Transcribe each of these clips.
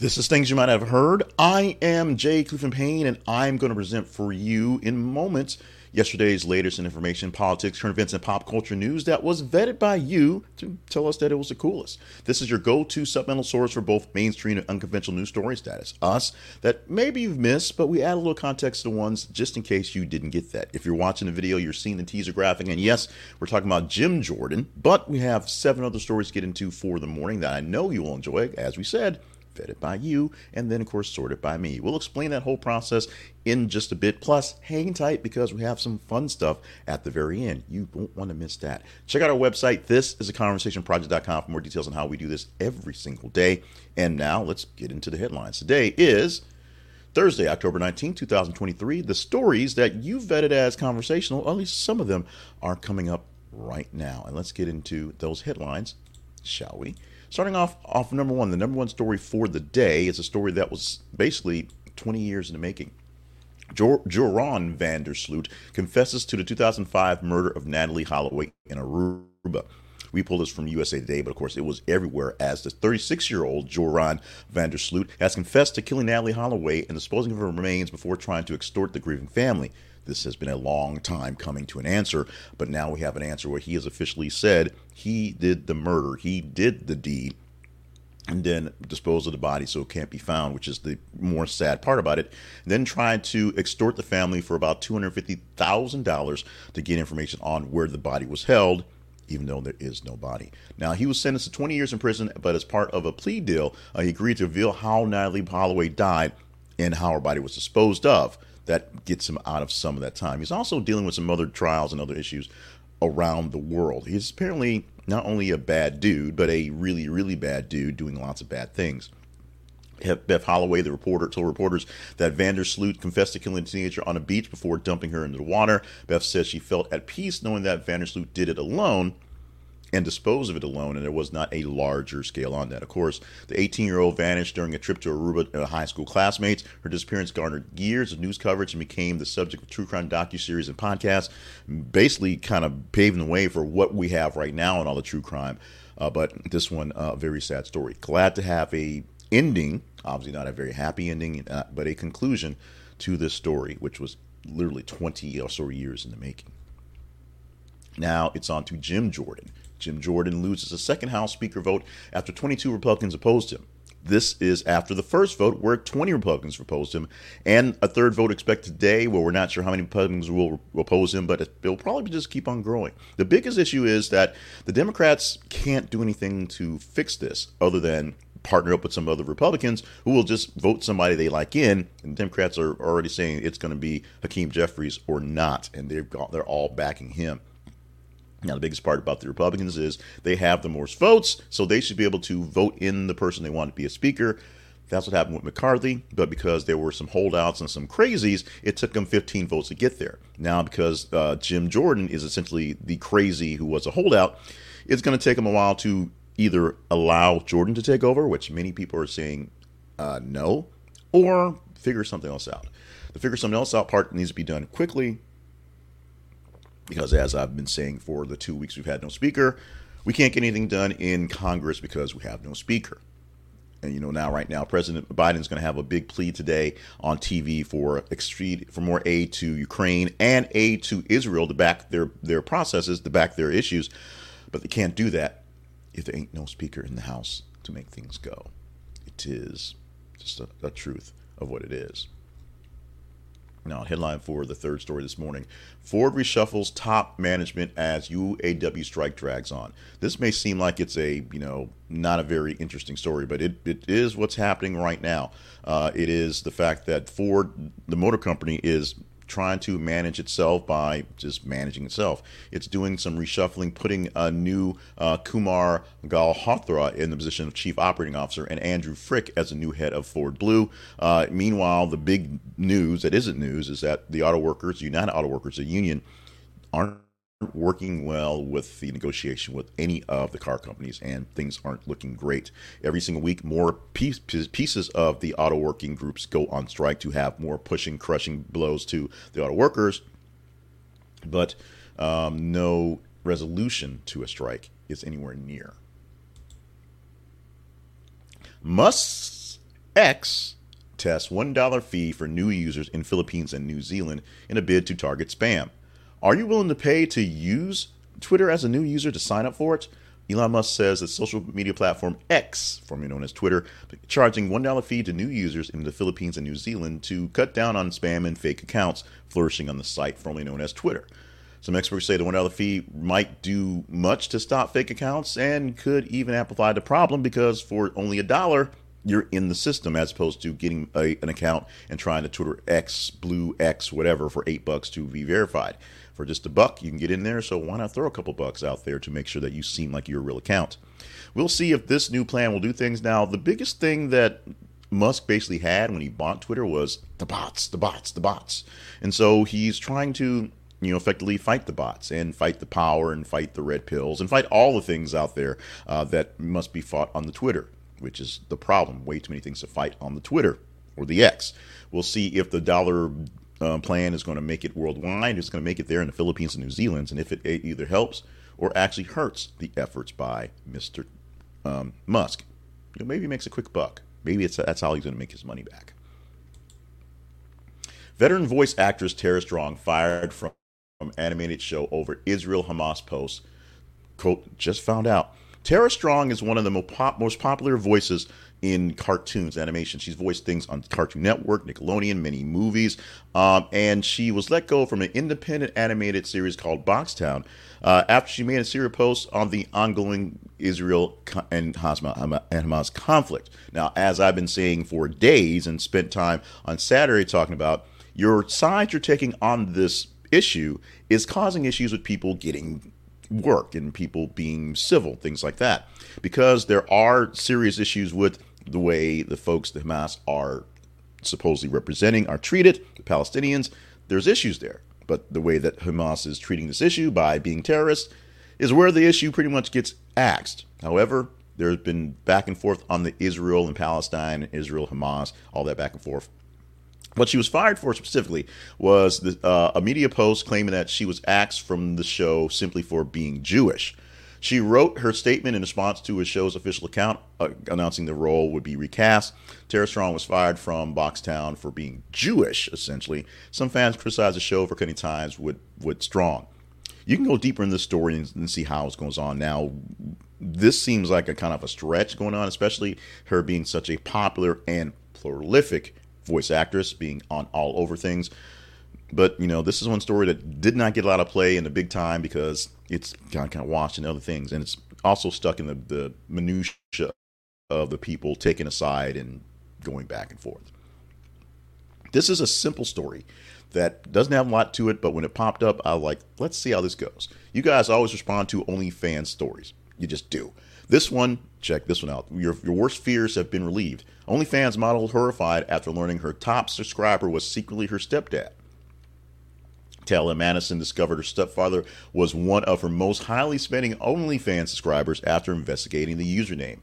This is Things You Might Have Heard. I am Jay Clifton Payne, and I'm going to present for you in moments yesterday's latest in information, politics, current events, and pop culture news that was vetted by you to tell us that it was the coolest. This is your go to supplemental source for both mainstream and unconventional news stories. That is us, that maybe you've missed, but we add a little context to ones just in case you didn't get that. If you're watching the video, you're seeing the teaser graphic, and yes, we're talking about Jim Jordan, but we have seven other stories to get into for the morning that I know you will enjoy. As we said, vetted by you, and then, of course, sorted by me. We'll explain that whole process in just a bit. Plus, hang tight because we have some fun stuff at the very end. You won't want to miss that. Check out our website. This is a conversationproject.com for more details on how we do this every single day. And now let's get into the headlines. Today is Thursday, October 19, 2023. The stories that you vetted as conversational, at least some of them, are coming up right now. And let's get into those headlines, shall we? Starting off off number one, the number one story for the day is a story that was basically 20 years in the making. Van der Sloot confesses to the 2005 murder of Natalee Holloway in Aruba. We pulled this from USA Today, but of course it was everywhere as the 36 year old Joran van der Sloot has confessed to killing Natalee Holloway and disposing of her remains before trying to extort the grieving family. This has been a long time coming to an answer, but now we have an answer where he has officially said he did the murder, he did the deed, and then dispose of the body so it can't be found, which is the more sad part about it. Then tried to extort the family for about $250,000 to get information on where the body was held, even though there is no body. Now, he was sentenced to 20 years in prison, but as part of a plea deal, uh, he agreed to reveal how Natalee Holloway died and how her body was disposed of that gets him out of some of that time. He's also dealing with some other trials and other issues around the world. He's apparently not only a bad dude, but a really, really bad dude doing lots of bad things. Beth Holloway, the reporter, told reporters that van der Sloot confessed to killing a teenager on a beach before dumping her into the water. Beth says she felt at peace knowing that van der Sloot did it alone and dispose of it alone, and there was not a larger scale on that. Of course, the 18 year old vanished during a trip to Aruba to high school classmates. Her disappearance garnered years of news coverage and became the subject of true crime docuseries and podcasts, basically kind of paving the way for what we have right now in all the true crime. Uh, but this one, a uh, very sad story. Glad to have a ending, obviously not a very happy ending, uh, but a conclusion to this story, which was literally 20 or so years in the making. Now it's on to Jim Jordan. Jim Jordan loses a second House Speaker vote after 22 Republicans opposed him. This is after the first vote, where 20 Republicans opposed him, and a third vote expected today, where we're not sure how many Republicans will oppose him, but it'll probably just keep on growing. The biggest issue is that the Democrats can't do anything to fix this other than partner up with some other Republicans who will just vote somebody they like in. And Democrats are already saying it's going to be Hakeem Jeffries or not, and they've got they're all backing him. Now, the biggest part about the Republicans is they have the most votes, so they should be able to vote in the person they want to be a speaker. That's what happened with McCarthy, but because there were some holdouts and some crazies, it took them 15 votes to get there. Now, because uh, Jim Jordan is essentially the crazy who was a holdout, it's going to take them a while to either allow Jordan to take over, which many people are saying uh, no, or figure something else out. The figure something else out part needs to be done quickly because as I've been saying for the two weeks we've had no speaker, we can't get anything done in Congress because we have no speaker. And you know now, right now, President Biden is going to have a big plea today on TV for extreme, for more aid to Ukraine and aid to Israel to back their their processes, to back their issues. But they can't do that if there ain't no speaker in the House to make things go. It is just a truth of what it is. Now, headline for the third story this morning Ford reshuffles top management as UAW strike drags on. This may seem like it's a, you know, not a very interesting story, but it, it is what's happening right now. Uh, it is the fact that Ford, the motor company, is trying to manage itself by just managing itself. It's doing some reshuffling, putting a new uh, Kumar Galhotra in the position of chief operating officer and Andrew Frick as the new head of Ford Blue. Uh, meanwhile, the big news that isn't news is that the auto workers, United Auto Workers, the union, aren't working well with the negotiation with any of the car companies, and things aren't looking great. Every single week, more piece, pieces of the auto working groups go on strike to have more pushing, crushing blows to the auto workers, but um, no resolution to a strike is anywhere near. Musk's X tests $1 fee for new users in Philippines and New Zealand in a bid to target spam. Are you willing to pay to use Twitter as a new user to sign up for it? Elon Musk says that social media platform X, formerly known as Twitter, charging $1 fee to new users in the Philippines and New Zealand to cut down on spam and fake accounts flourishing on the site formerly known as Twitter. Some experts say the $1 fee might do much to stop fake accounts and could even amplify the problem because for only a dollar, you're in the system as opposed to getting a, an account and trying to Twitter X, Blue X, whatever for eight bucks to be verified. For just a buck, you can get in there. So why not throw a couple bucks out there to make sure that you seem like you're a real account? We'll see if this new plan will do things. Now, the biggest thing that Musk basically had when he bought Twitter was the bots, the bots, the bots. And so he's trying to you know, effectively fight the bots and fight the power and fight the red pills and fight all the things out there uh, that must be fought on the Twitter which is the problem. Way too many things to fight on the Twitter or the X. We'll see if the dollar uh, plan is going to make it worldwide. It's going to make it there in the Philippines and New Zealand, and if it either helps or actually hurts the efforts by Mr. Um, Musk, you know, maybe he makes a quick buck. Maybe that's how he's going to make his money back. Veteran voice actress Tara Strong fired from, from animated show over Israel Hamas post. Quote, just found out Tara Strong is one of the most popular voices in cartoons, animation. She's voiced things on Cartoon Network, Nickelodeon, many movies, um, and she was let go from an independent animated series called Boxtown uh, after she made a serious post on the ongoing Israel and Hamas conflict. Now, as I've been saying for days and spent time on Saturday talking about, your side you're taking on this issue is causing issues with people getting work and people being civil, things like that. Because there are serious issues with the way the folks the Hamas are supposedly representing are treated, the Palestinians, there's issues there. But the way that Hamas is treating this issue by being terrorists is where the issue pretty much gets axed. However, there's been back and forth on the Israel and Palestine, Israel, Hamas, all that back and forth what she was fired for specifically was the, uh, a media post claiming that she was axed from the show simply for being Jewish. She wrote her statement in response to his show's official account uh, announcing the role would be recast. Tara Strong was fired from Boxtown for being Jewish, essentially. Some fans criticized the show for cutting ties with, with Strong. You can go deeper in this story and, and see how it goes on. Now, this seems like a kind of a stretch going on, especially her being such a popular and prolific voice actress, being on all over things. But you know, this is one story that did not get a lot of play in the big time because it's kind of, kind of washed in other things, and it's also stuck in the, the minutia of the people taking a side and going back and forth. This is a simple story that doesn't have a lot to it, but when it popped up, I was like, let's see how this goes. You guys always respond to only fan stories. You just do. This one, check this one out. Your, your worst fears have been relieved. OnlyFans model horrified after learning her top subscriber was secretly her stepdad. Taylor Madison discovered her stepfather was one of her most highly spending OnlyFans subscribers after investigating the username.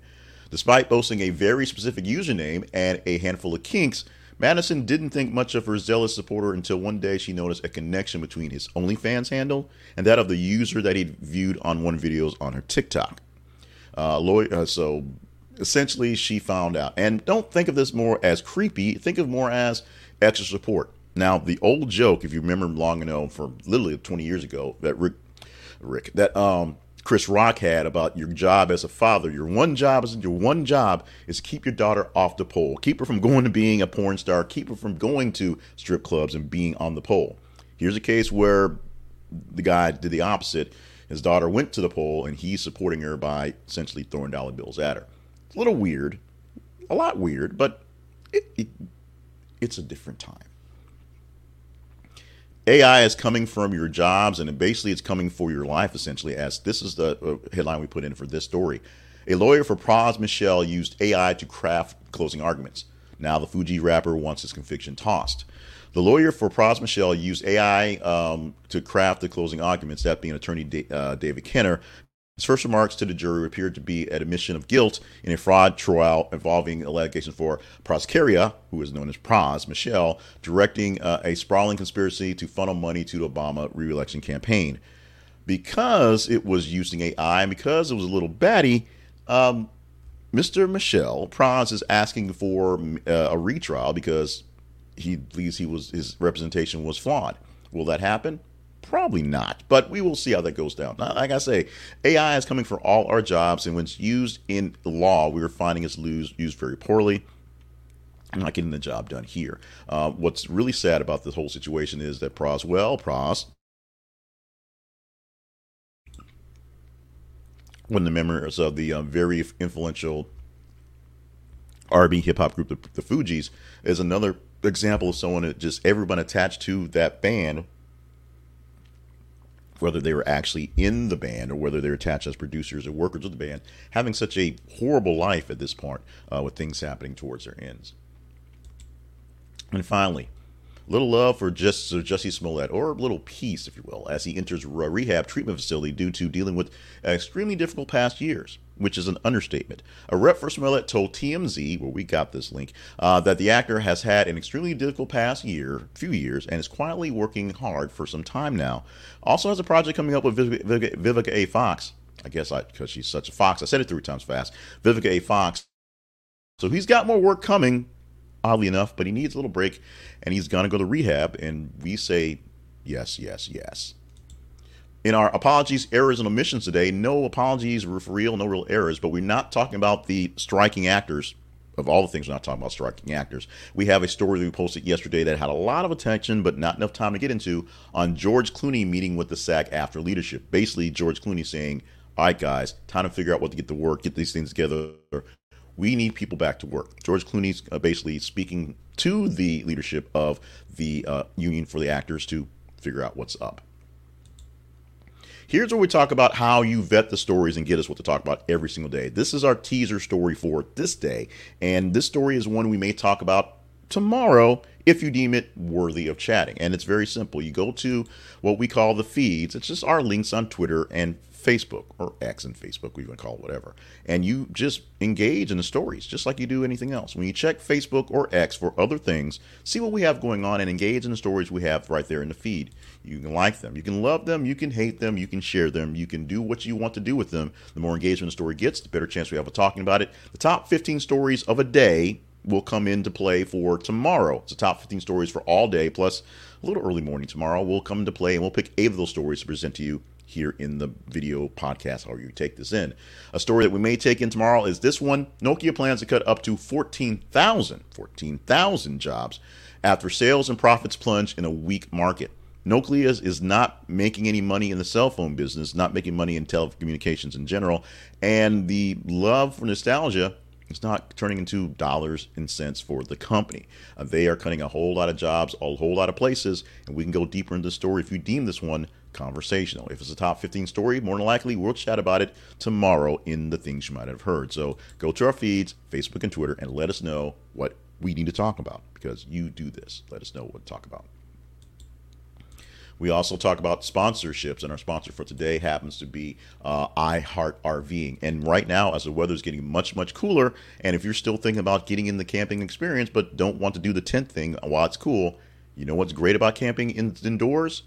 Despite boasting a very specific username and a handful of kinks, Madison didn't think much of her zealous supporter until one day she noticed a connection between his OnlyFans handle and that of the user that he'd viewed on one videos on her TikTok. Uh, uh, so essentially, she found out. And don't think of this more as creepy. Think of more as extra support. Now, the old joke, if you remember long ago, from literally 20 years ago, that Rick, Rick, that um, Chris Rock had about your job as a father. Your one job is your one job is keep your daughter off the pole. Keep her from going to being a porn star. Keep her from going to strip clubs and being on the pole. Here's a case where the guy did the opposite his daughter went to the poll, and he's supporting her by essentially throwing dollar bills at her. It's a little weird, a lot weird, but it, it, it's a different time. AI is coming from your jobs, and basically it's coming for your life, essentially, as this is the uh, headline we put in for this story. A lawyer for Pras Michel used AI to craft closing arguments. Now the Fuji rapper wants his conviction tossed. The lawyer for Pras Michel used AI um, to craft the closing arguments, that being attorney uh, David Kenner. His first remarks to the jury appeared to be an admission of guilt in a fraud trial involving allegations for Proscaria, who is known as Pras Michel, directing uh, a sprawling conspiracy to funnel money to the Obama re-election campaign. Because it was using AI and because it was a little batty, um, Mr. Michel Pras is asking for uh, a retrial because he believes he was his representation was flawed. Will that happen? Probably not, but we will see how that goes down. Like I say, AI is coming for all our jobs, and when it's used in law, we are finding it's used very poorly. Not getting the job done here. Uh, what's really sad about this whole situation is that Pras, well, Pras, one of the members of the um, very influential R&B hip hop group, the, the Fugees, is another example of someone that just everyone attached to that band whether they were actually in the band or whether they're attached as producers or workers of the band, having such a horrible life at this point uh, with things happening towards their ends. And finally, little love for just Sir Jussie Smollett, or little peace, if you will, as he enters a rehab treatment facility due to dealing with extremely difficult past years which is an understatement. A rep for Smollett told TMZ, where we got this link, uh, that the actor has had an extremely difficult past year, few years, and is quietly working hard for some time now. Also has a project coming up with Vivica, Vivica A. Fox. I guess because she's such a fox. I said it three times fast. Vivica A. Fox. So he's got more work coming, oddly enough, but he needs a little break, and he's gonna go to rehab. And we say, yes, yes, yes in our apologies, errors, and omissions today, no apologies for real, no real errors, but we're not talking about the striking actors. Of all the things, we're not talking about striking actors. We have a story that we posted yesterday that had a lot of attention, but not enough time to get into on George Clooney meeting with the SAG-AFTRA leadership. Basically, George Clooney saying, All right, guys, time to figure out what to get to work, get these things together. We need people back to work. George Clooney's uh, basically speaking to the leadership of the uh, union for the actors to figure out what's up. Here's where we talk about how you vet the stories and get us what to talk about every single day. This is our teaser story for this day, and this story is one we may talk about tomorrow if you deem it worthy of chatting. And it's very simple. You go to what we call the feeds. It's just our links on Twitter and Facebook or X and Facebook, we even call it whatever. And you just engage in the stories just like you do anything else. When you check Facebook or X for other things, see what we have going on and engage in the stories we have right there in the feed. You can like them, you can love them, you can hate them, you can share them, you can do what you want to do with them. The more engagement the story gets, the better chance we have of talking about it. The top 15 stories of a day will come into play for tomorrow. It's the top 15 stories for all day, plus a little early morning tomorrow We'll come into play, and we'll pick eight of those stories to present to you here in the video podcast, however you take this in. A story that we may take in tomorrow is this one. Nokia plans to cut up to 14,000, 14,000 jobs after sales and profits plunge in a weak market. Nokia is not making any money in the cell phone business, not making money in telecommunications in general, and the love for nostalgia is not turning into dollars and cents for the company. Uh, they are cutting a whole lot of jobs, a whole lot of places, and we can go deeper into the story if you deem this one conversational. If it's a top 15 story, more than likely we'll chat about it tomorrow in the things you might have heard. So go to our feeds, Facebook and Twitter, and let us know what we need to talk about because you do this. Let us know what to talk about. We also talk about sponsorships, and our sponsor for today happens to be uh, I Heart RVing. And right now, as the weather is getting much, much cooler, and if you're still thinking about getting in the camping experience but don't want to do the tent thing while it's cool, you know what's great about camping in, indoors?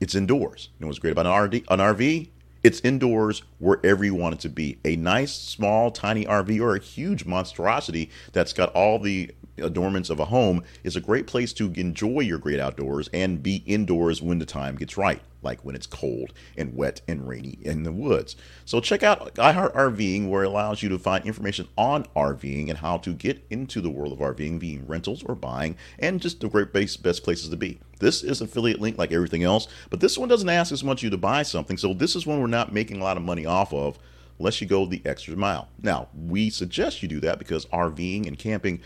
it's indoors. You know what's great about an RV? An RV? It's indoors wherever you want it to be. A nice, small, tiny RV or a huge monstrosity that's got all the adornments of a home is a great place to enjoy your great outdoors and be indoors when the time gets right, like when it's cold and wet and rainy in the woods. So check out iHeart RVing, where it allows you to find information on RVing and how to get into the world of RVing, being rentals or buying, and just the great base, best places to be. This is an affiliate link like everything else, but this one doesn't ask as much you to buy something. So this is one we're not making a lot of money off of unless you go the extra mile. Now, we suggest you do that because RVing and camping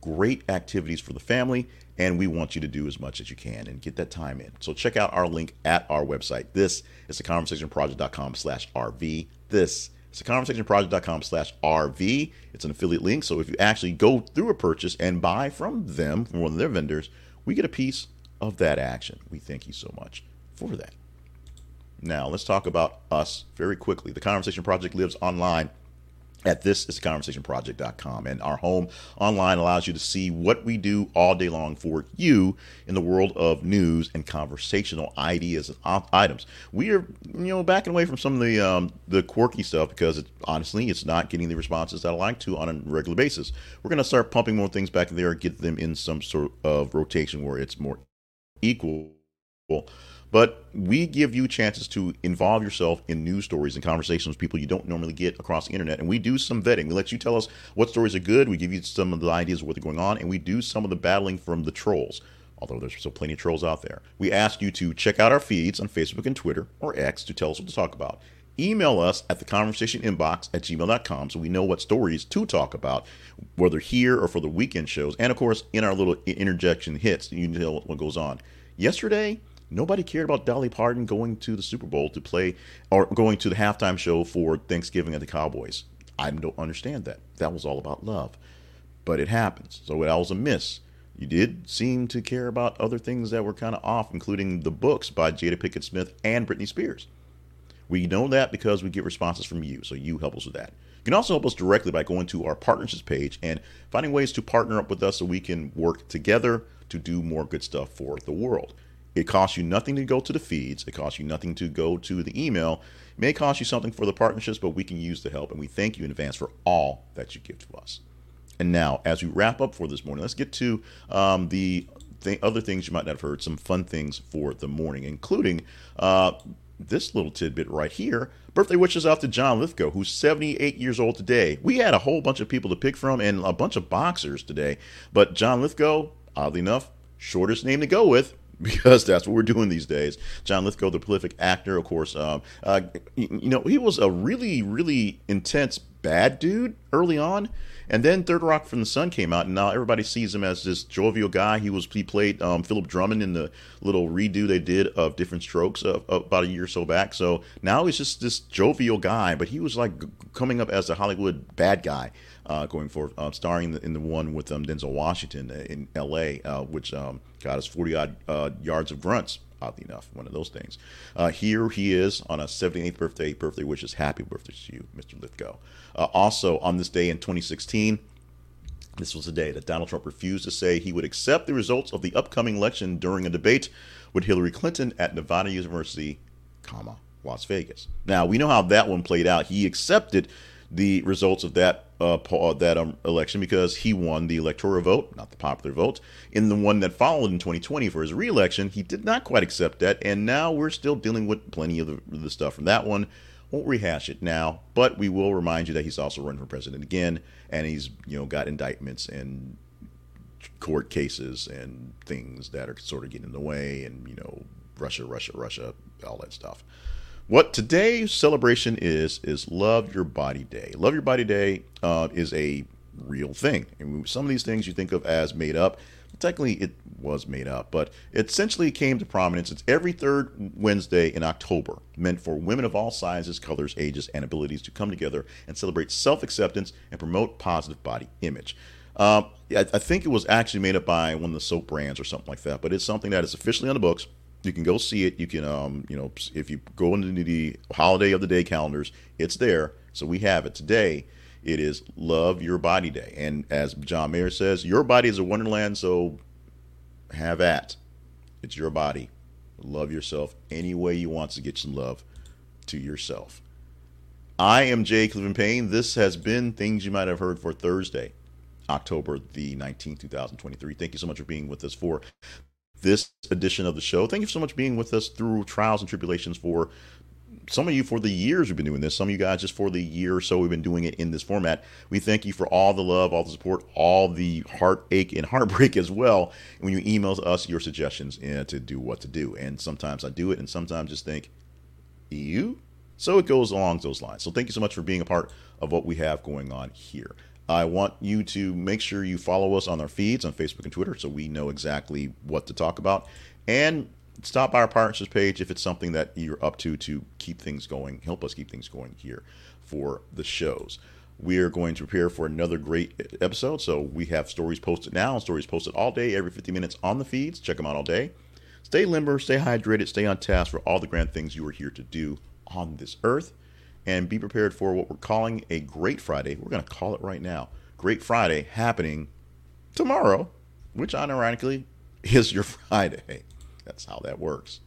great activities for the family, and we want you to do as much as you can and get that time in. So check out our link at our website. This is the conversationproject.com slash RV. This is the conversationproject.com slash RV. It's an affiliate link. So if you actually go through a purchase and buy from them, from one of their vendors, we get a piece of that action. We thank you so much for that. Now, let's talk about us very quickly. The Conversation Project lives online at thisisconversationproject.com. And our home online allows you to see what we do all day long for you in the world of news and conversational ideas and items. We are, you know, backing away from some of the um, the quirky stuff because honestly, it's not getting the responses that I like to on a regular basis. We're going to start pumping more things back there get them in some sort of rotation where it's more equal but we give you chances to involve yourself in news stories and conversations with people you don't normally get across the internet. And we do some vetting. We let you tell us what stories are good. We give you some of the ideas of what's going on, and we do some of the battling from the trolls. Although there's still plenty of trolls out there. We ask you to check out our feeds on Facebook and Twitter or X to tell us what to talk about. Email us at the conversation inbox at gmail.com so we know what stories to talk about, whether here or for the weekend shows. And of course, in our little interjection hits, you know what goes on. Yesterday, Nobody cared about Dolly Parton going to the Super Bowl to play or going to the halftime show for Thanksgiving at the Cowboys. I don't understand that. That was all about love. But it happens. So that was a miss. You did seem to care about other things that were kind of off, including the books by Jada Pinkett Smith and Britney Spears. We know that because we get responses from you, so you help us with that. You can also help us directly by going to our partnerships page and finding ways to partner up with us so we can work together to do more good stuff for the world. It costs you nothing to go to the feeds. It costs you nothing to go to the email. It may cost you something for the partnerships, but we can use the help, and we thank you in advance for all that you give to us. And now, as we wrap up for this morning, let's get to um, the th- other things you might not have heard, some fun things for the morning, including uh, this little tidbit right here. Birthday wishes out to John Lithgow, who's 78 years old today. We had a whole bunch of people to pick from and a bunch of boxers today, but John Lithgow, oddly enough, shortest name to go with, because that's what we're doing these days. John Lithgow, the prolific actor, of course, um, uh, you know, he was a really, really intense bad dude early on, and then Third Rock from the Sun came out, and now everybody sees him as this jovial guy. He was he played um, Philip Drummond in the little redo they did of Diff'rent Strokes of, of about a year or so back. So now he's just this jovial guy, but he was like coming up as a Hollywood bad guy uh, going forward, uh, starring in the, in the, one with um, Denzel Washington in L.A., uh, which um, got us 40 odd uh, yards of grunts. Oddly enough, one of those things. Uh, here he is on a 78th birthday. Birthday wishes, happy birthday to you, Mr. Lithgow. Uh, also, on this day in 2016, this was the day that Donald Trump refused to say he would accept the results of the upcoming election during a debate with Hillary Clinton at Nevada University, comma, Las Vegas. Now we know how that one played out. He accepted the results of that uh, uh, that um, election because he won the electoral vote, not the popular vote. In the one that followed in 2020 for his reelection, he did not quite accept that, and now we're still dealing with plenty of the, the stuff from that one. Won't rehash it now, but we will remind you that he's also running for president again, and he's you know got indictments and court cases and things that are sort of getting in the way, and you know Russia, Russia, Russia, all that stuff. What today's celebration is is Love Your Body Day. Love Your Body Day uh, is a real thing. And some of these things you think of as made up. Technically, it was made up, but it essentially came to prominence. It's every third Wednesday in October, meant for women of all sizes, colors, ages, and abilities to come together and celebrate self acceptance and promote positive body image. Um, I, I think it was actually made up by one of the soap brands or something like that, but it's something that is officially on the books you can go see it. You can, um, you know, if you go into the holiday of the day calendars, it's there. So we have it today. It is Love Your Body Day, and as John Mayer says, your body is a wonderland. So have at. It's your body. Love yourself any way you want to get some love to yourself. I am Jay Cleveland Payne. This has been Things You Might Have Heard for Thursday, October the 19th, 2023. Thank you so much for being with us for this edition of the show. Thank you so much being with us through trials and tribulations for some of you for the years we've been doing this, some of you guys just for the year or so we've been doing it in this format. We thank you for all the love, all the support, all the heartache and heartbreak as well. when you email us your suggestions to do what to do, and sometimes I do it, and sometimes just think, you. So it goes along those lines. So thank you so much for being a part of what we have going on here. I want you to make sure you follow us on our feeds on Facebook and Twitter so we know exactly what to talk about. And stop by our partnerships page if it's something that you're up to to keep things going, help us keep things going here for the shows. We are going to prepare for another great episode. So we have stories posted now, stories posted all day, every 50 minutes on the feeds. Check them out all day. Stay limber, stay hydrated, stay on task for all the grand things you are here to do on this earth. And be prepared for what we're calling a Great Friday. We're going to call it right now. Great Friday happening tomorrow, which ironically is your Friday. That's how that works.